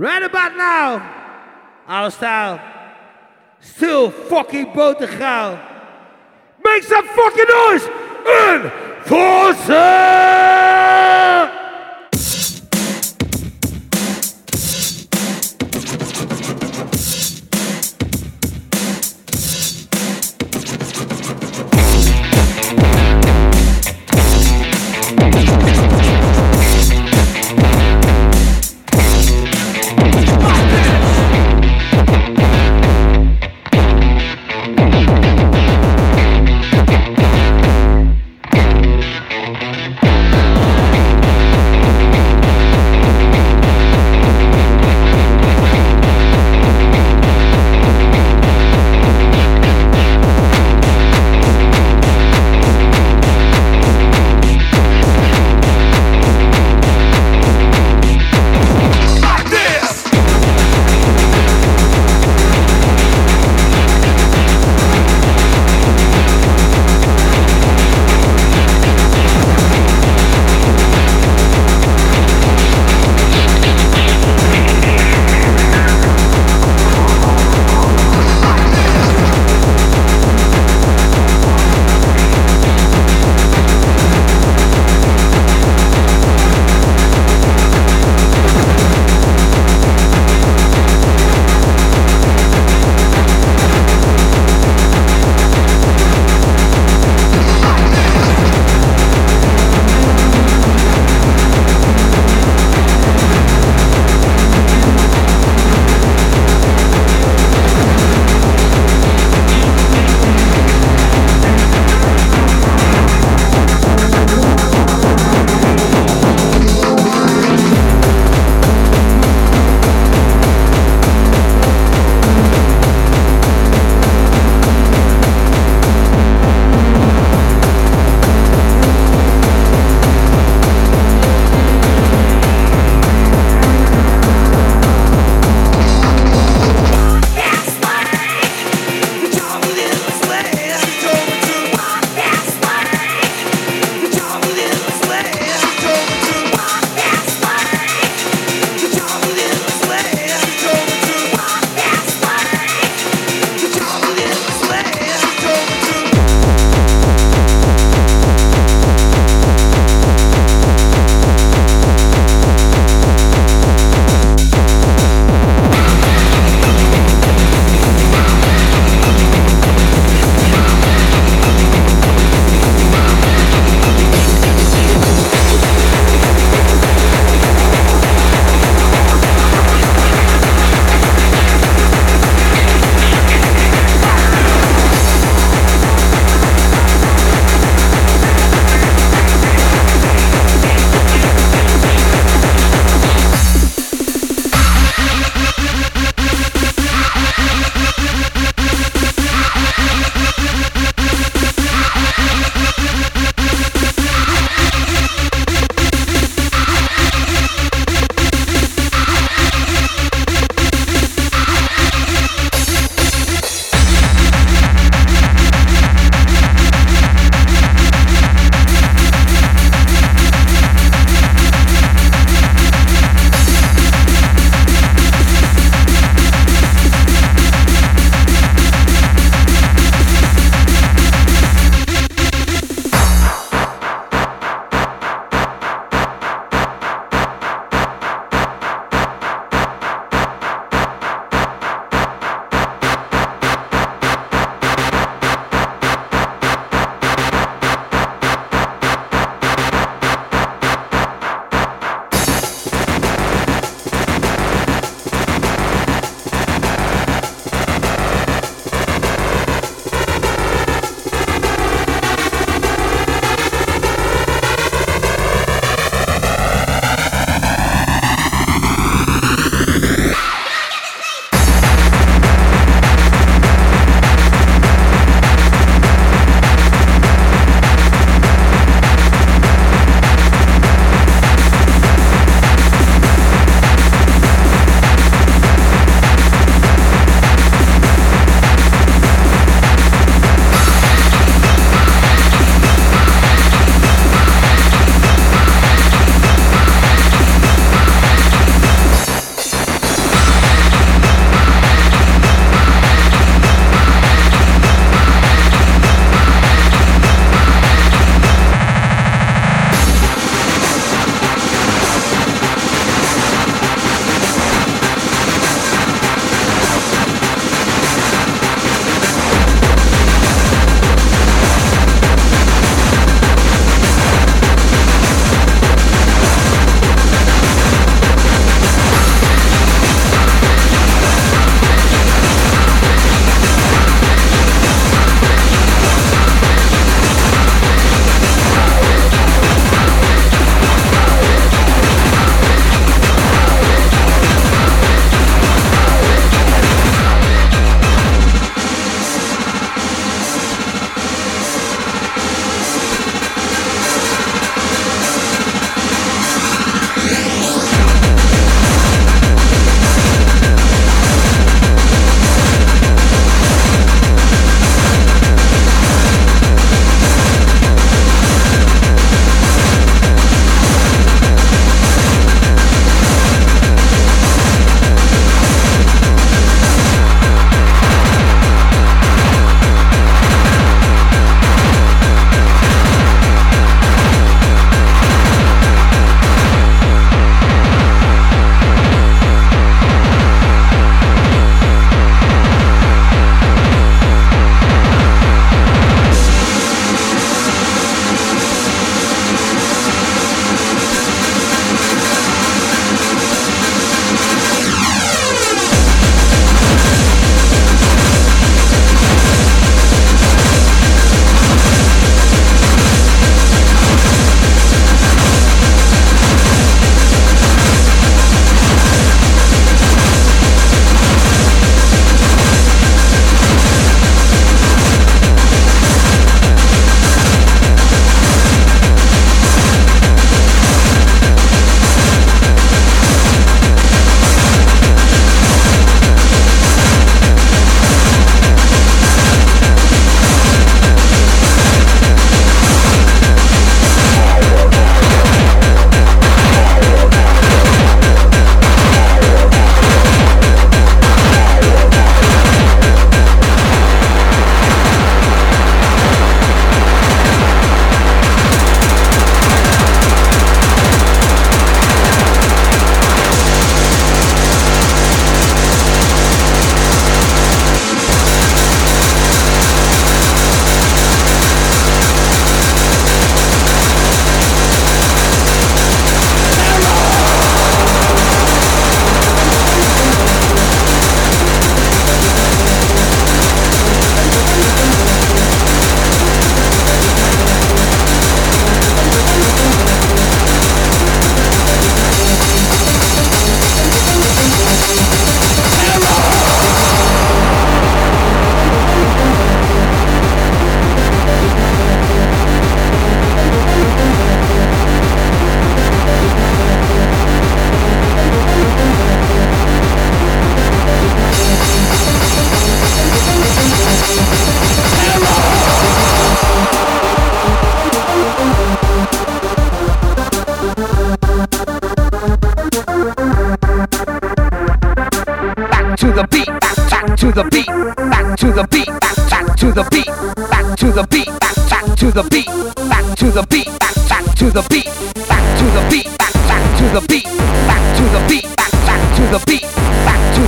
Right about now, our style still fucking botergeil. Make some fucking noise! Enforcer! to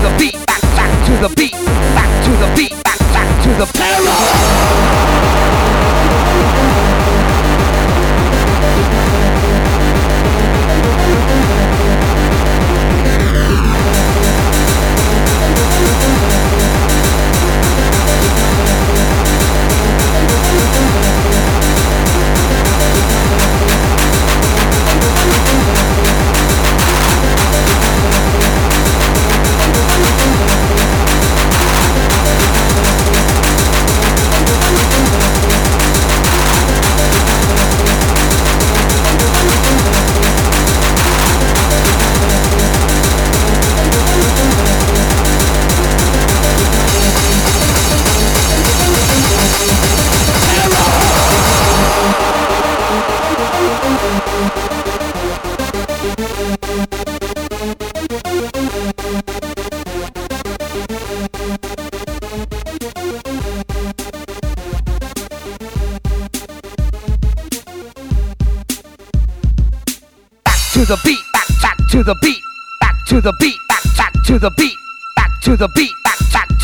the beat, back, back to the beat, back to the beat, back, back to the terror.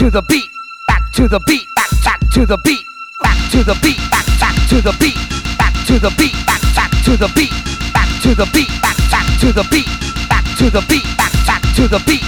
To the beat, back to the beat, back, back to the beat, back to the beat, back, back to the beat, back to the beat, back, back to the beat, back to the beat, back, back to the beat, back to the beat, back, back to the beat.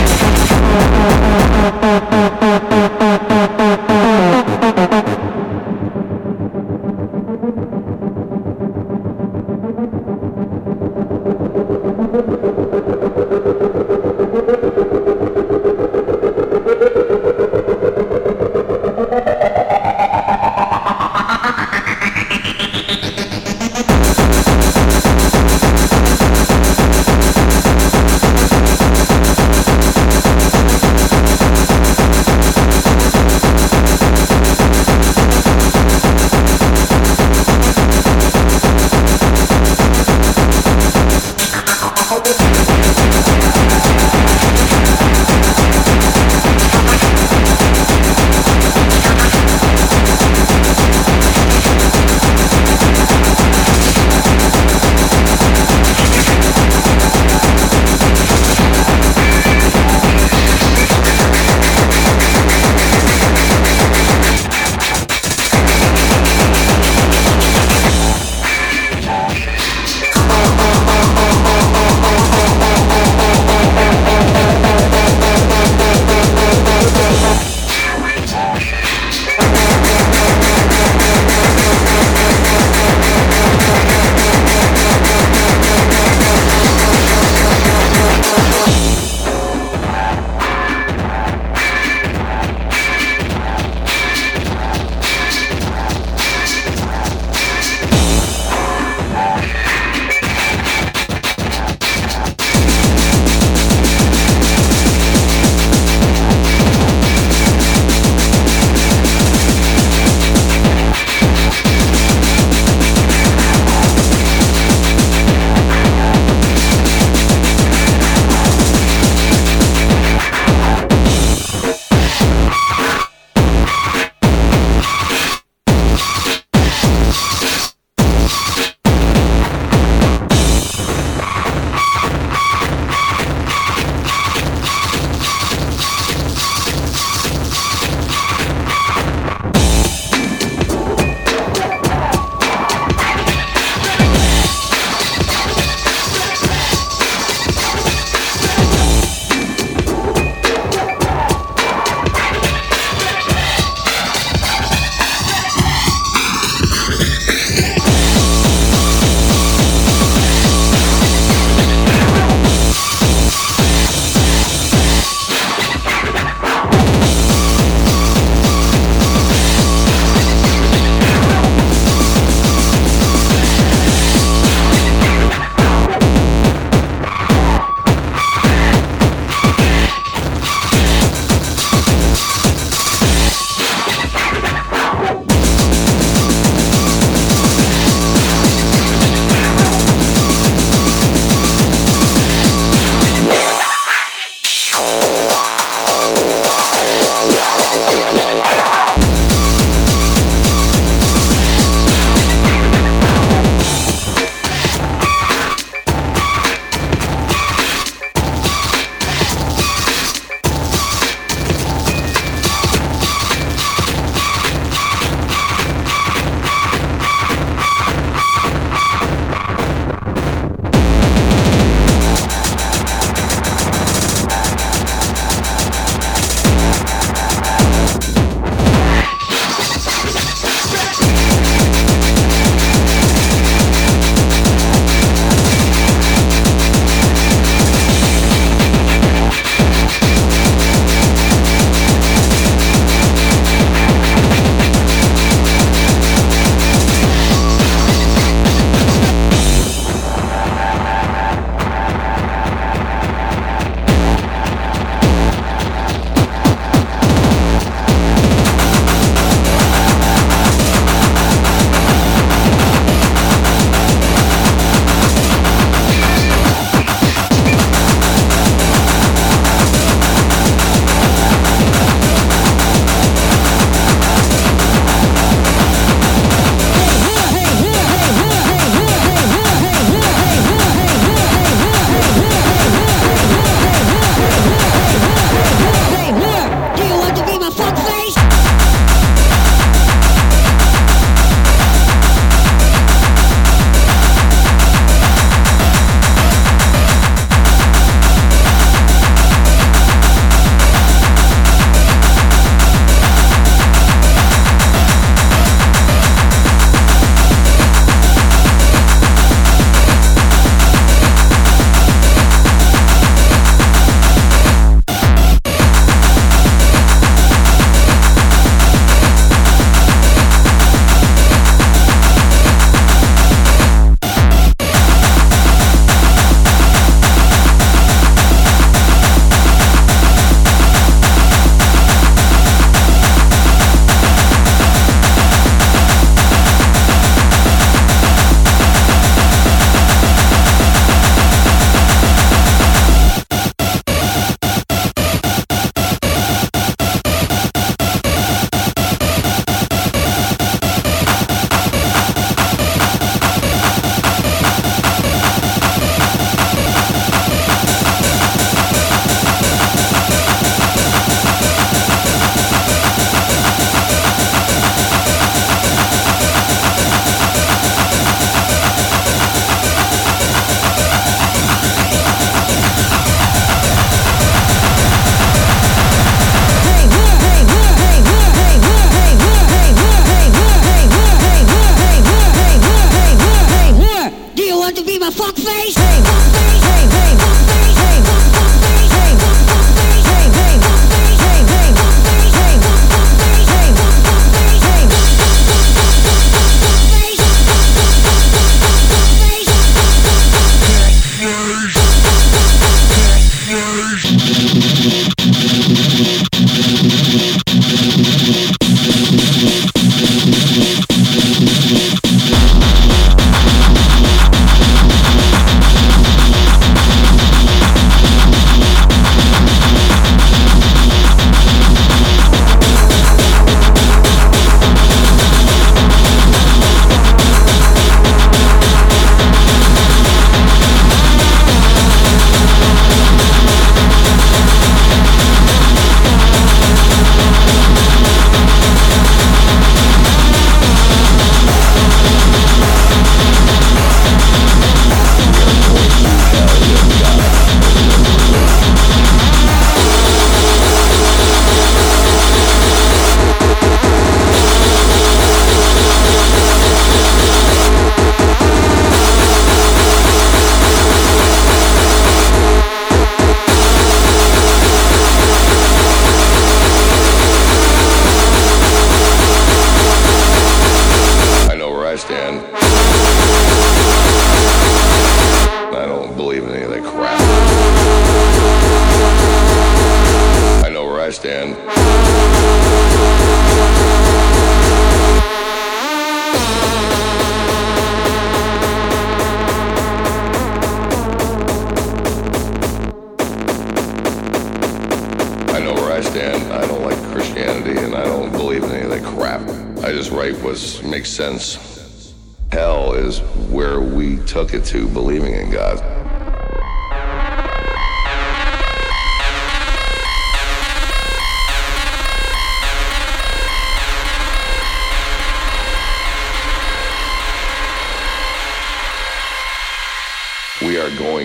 Oh, oh, oh, oh.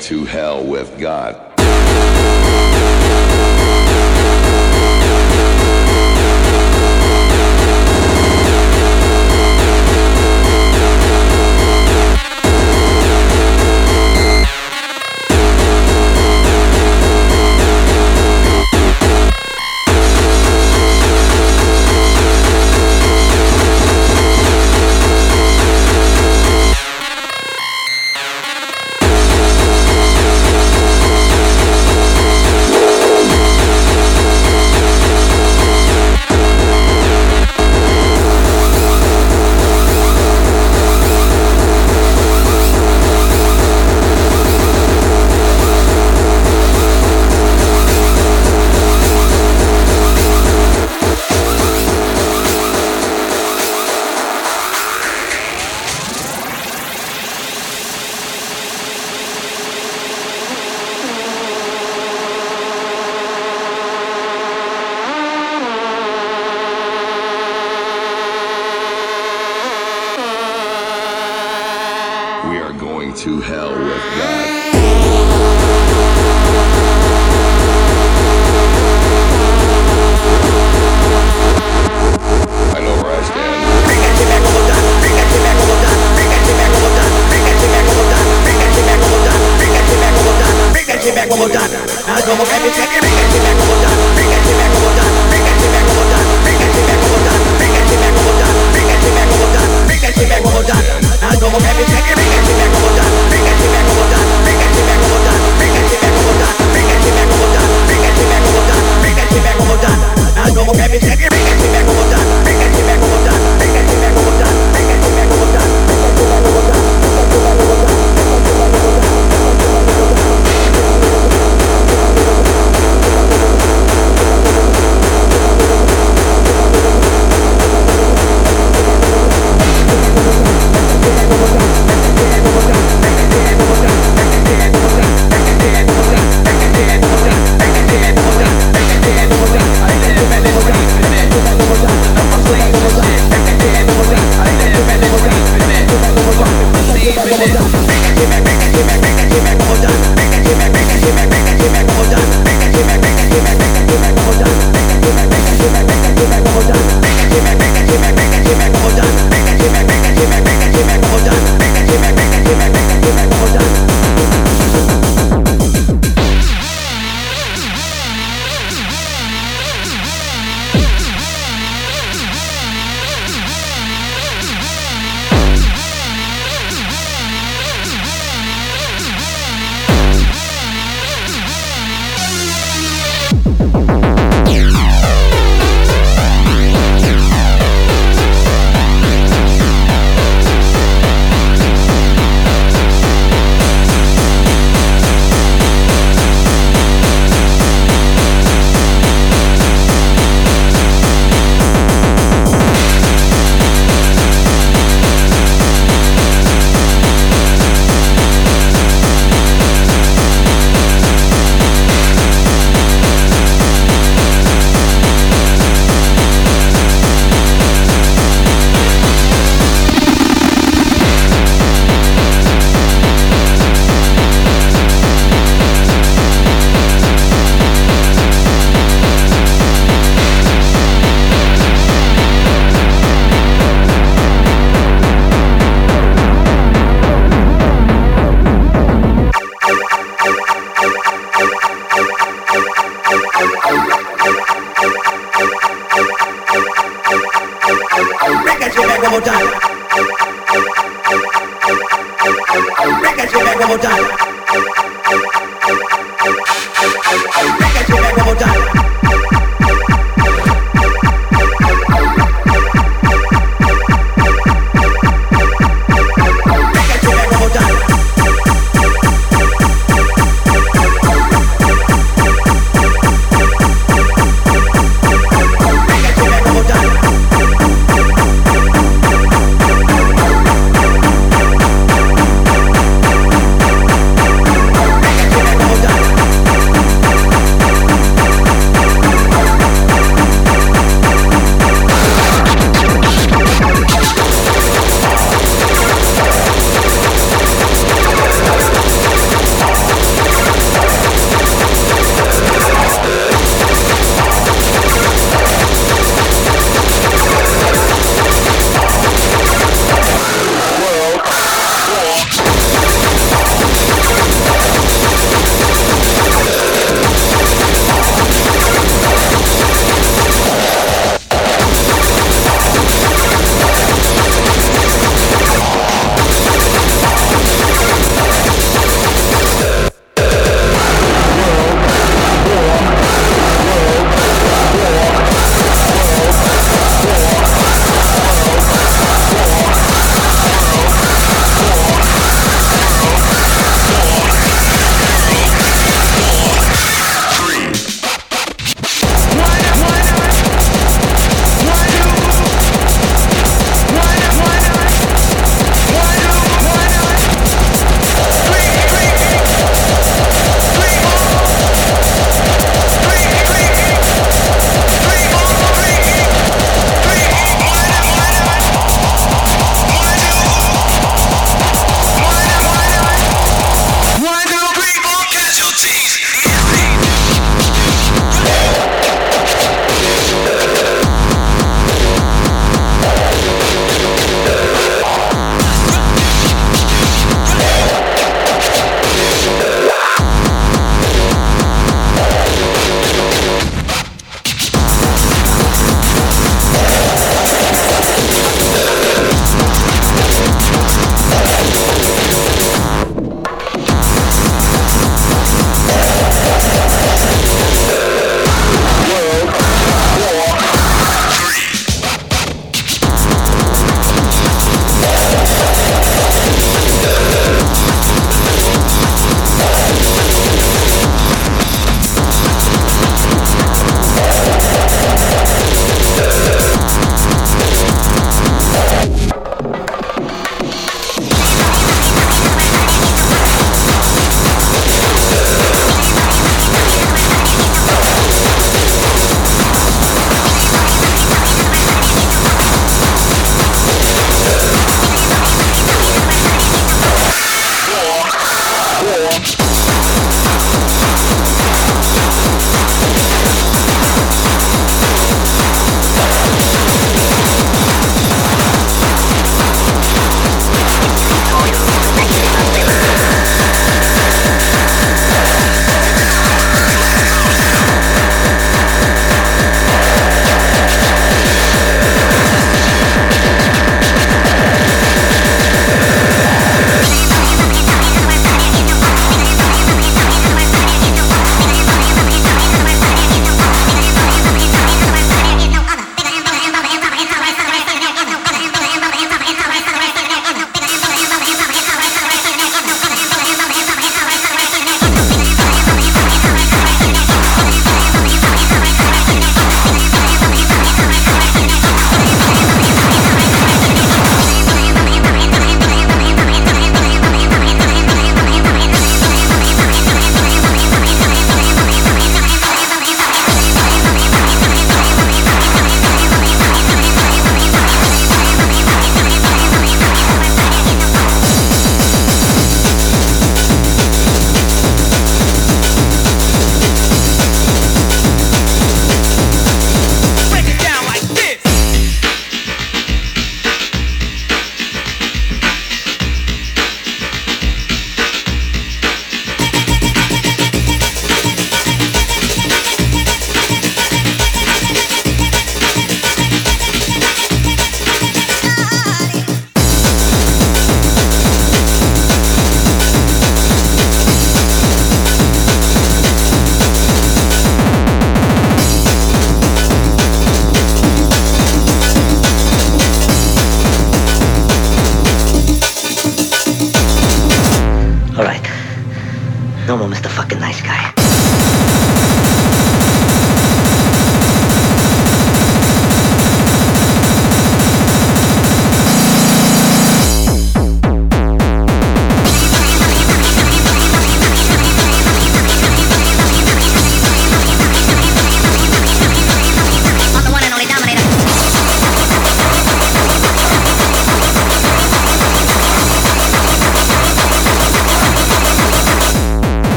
to hell with God.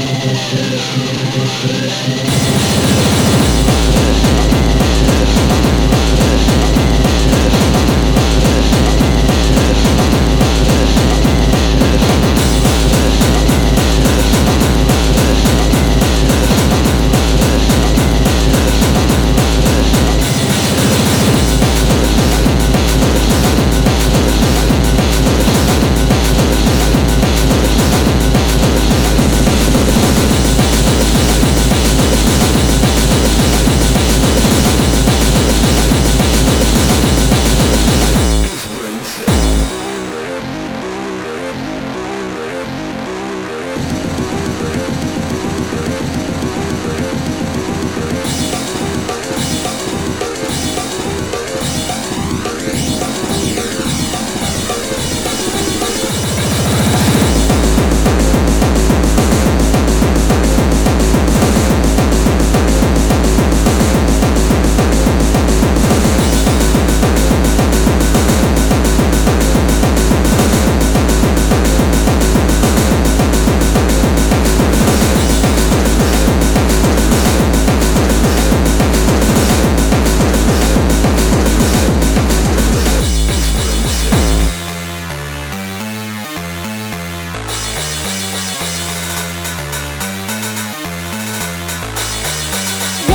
Thank you.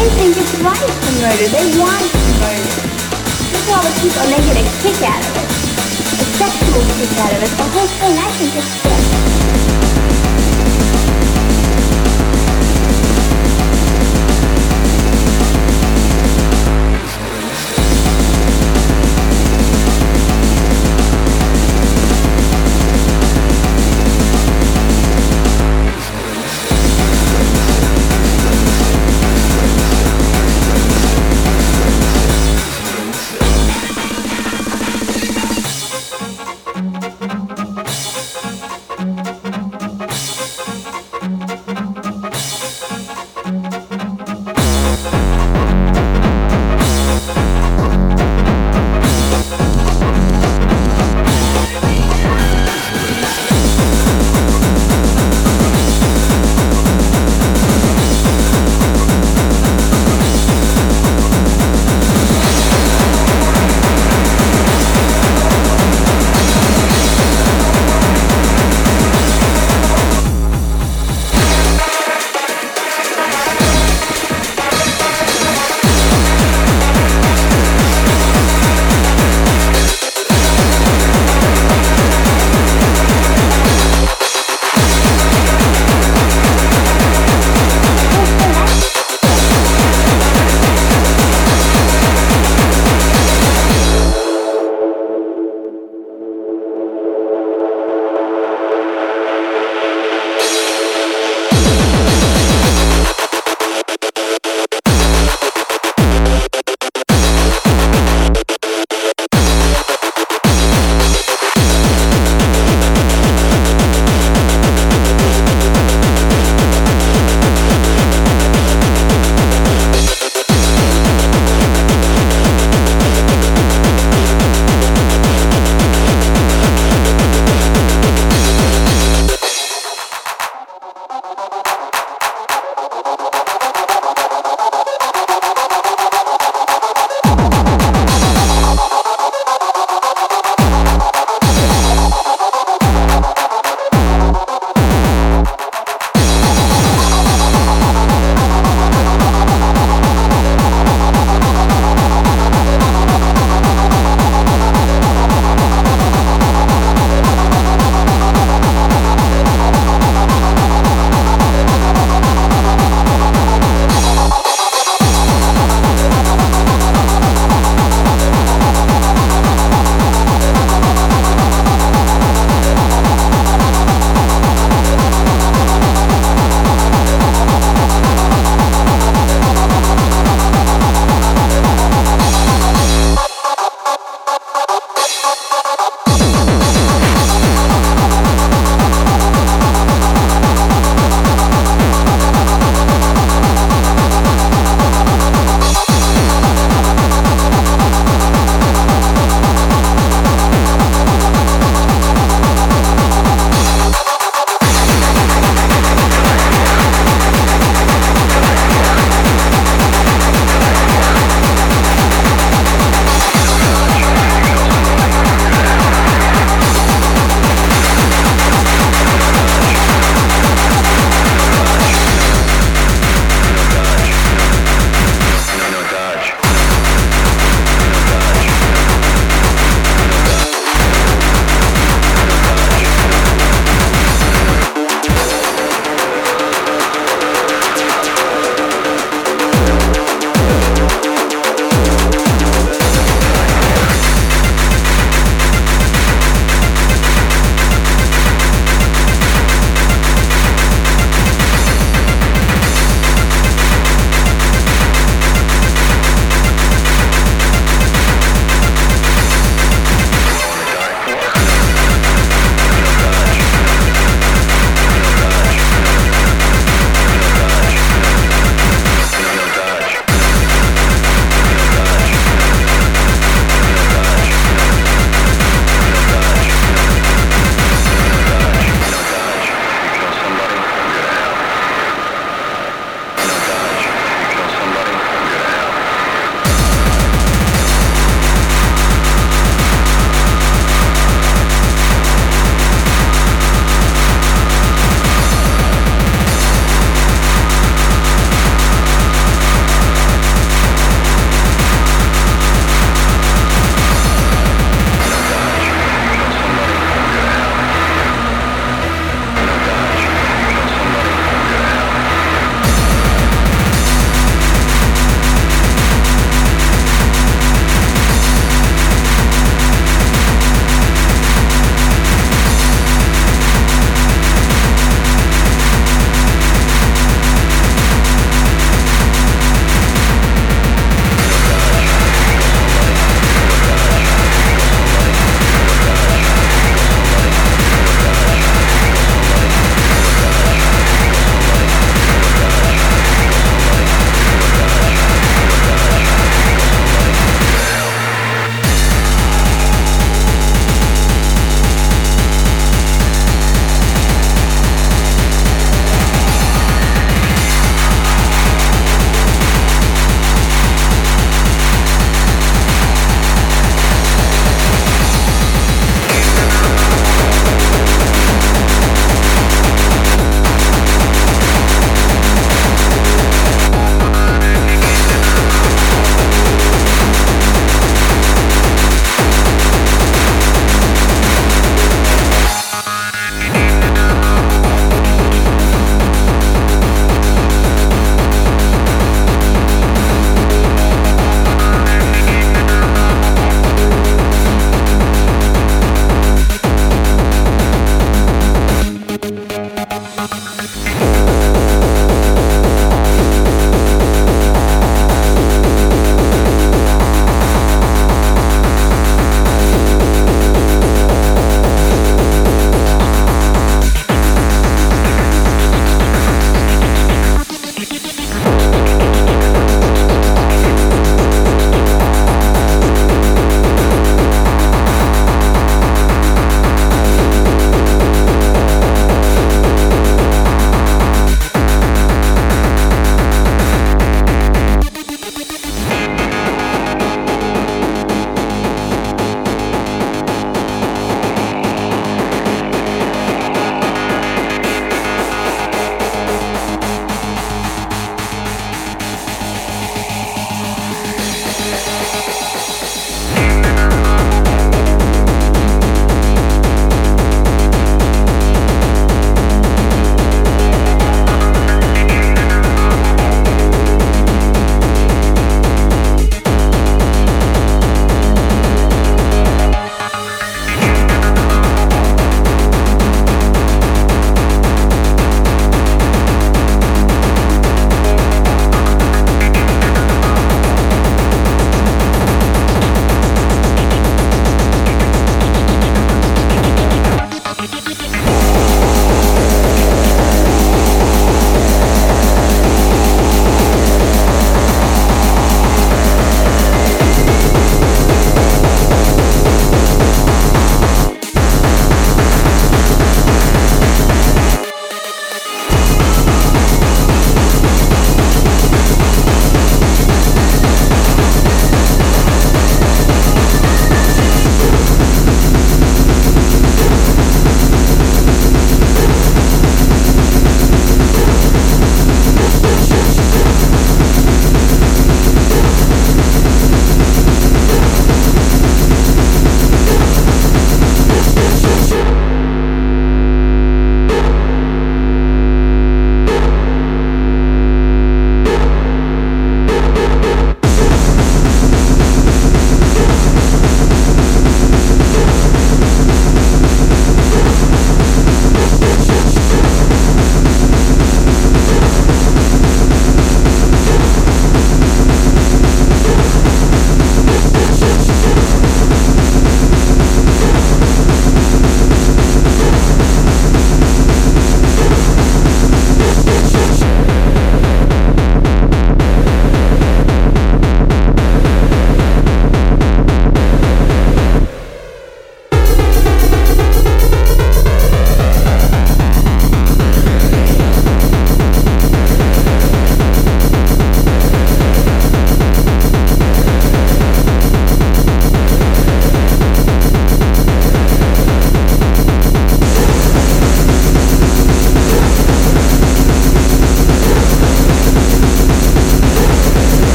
they think it's right to murder. They want to murder. That's all the people, and they get a kick out of it. A sexual kick out of it. The whole thing, I think it's sick.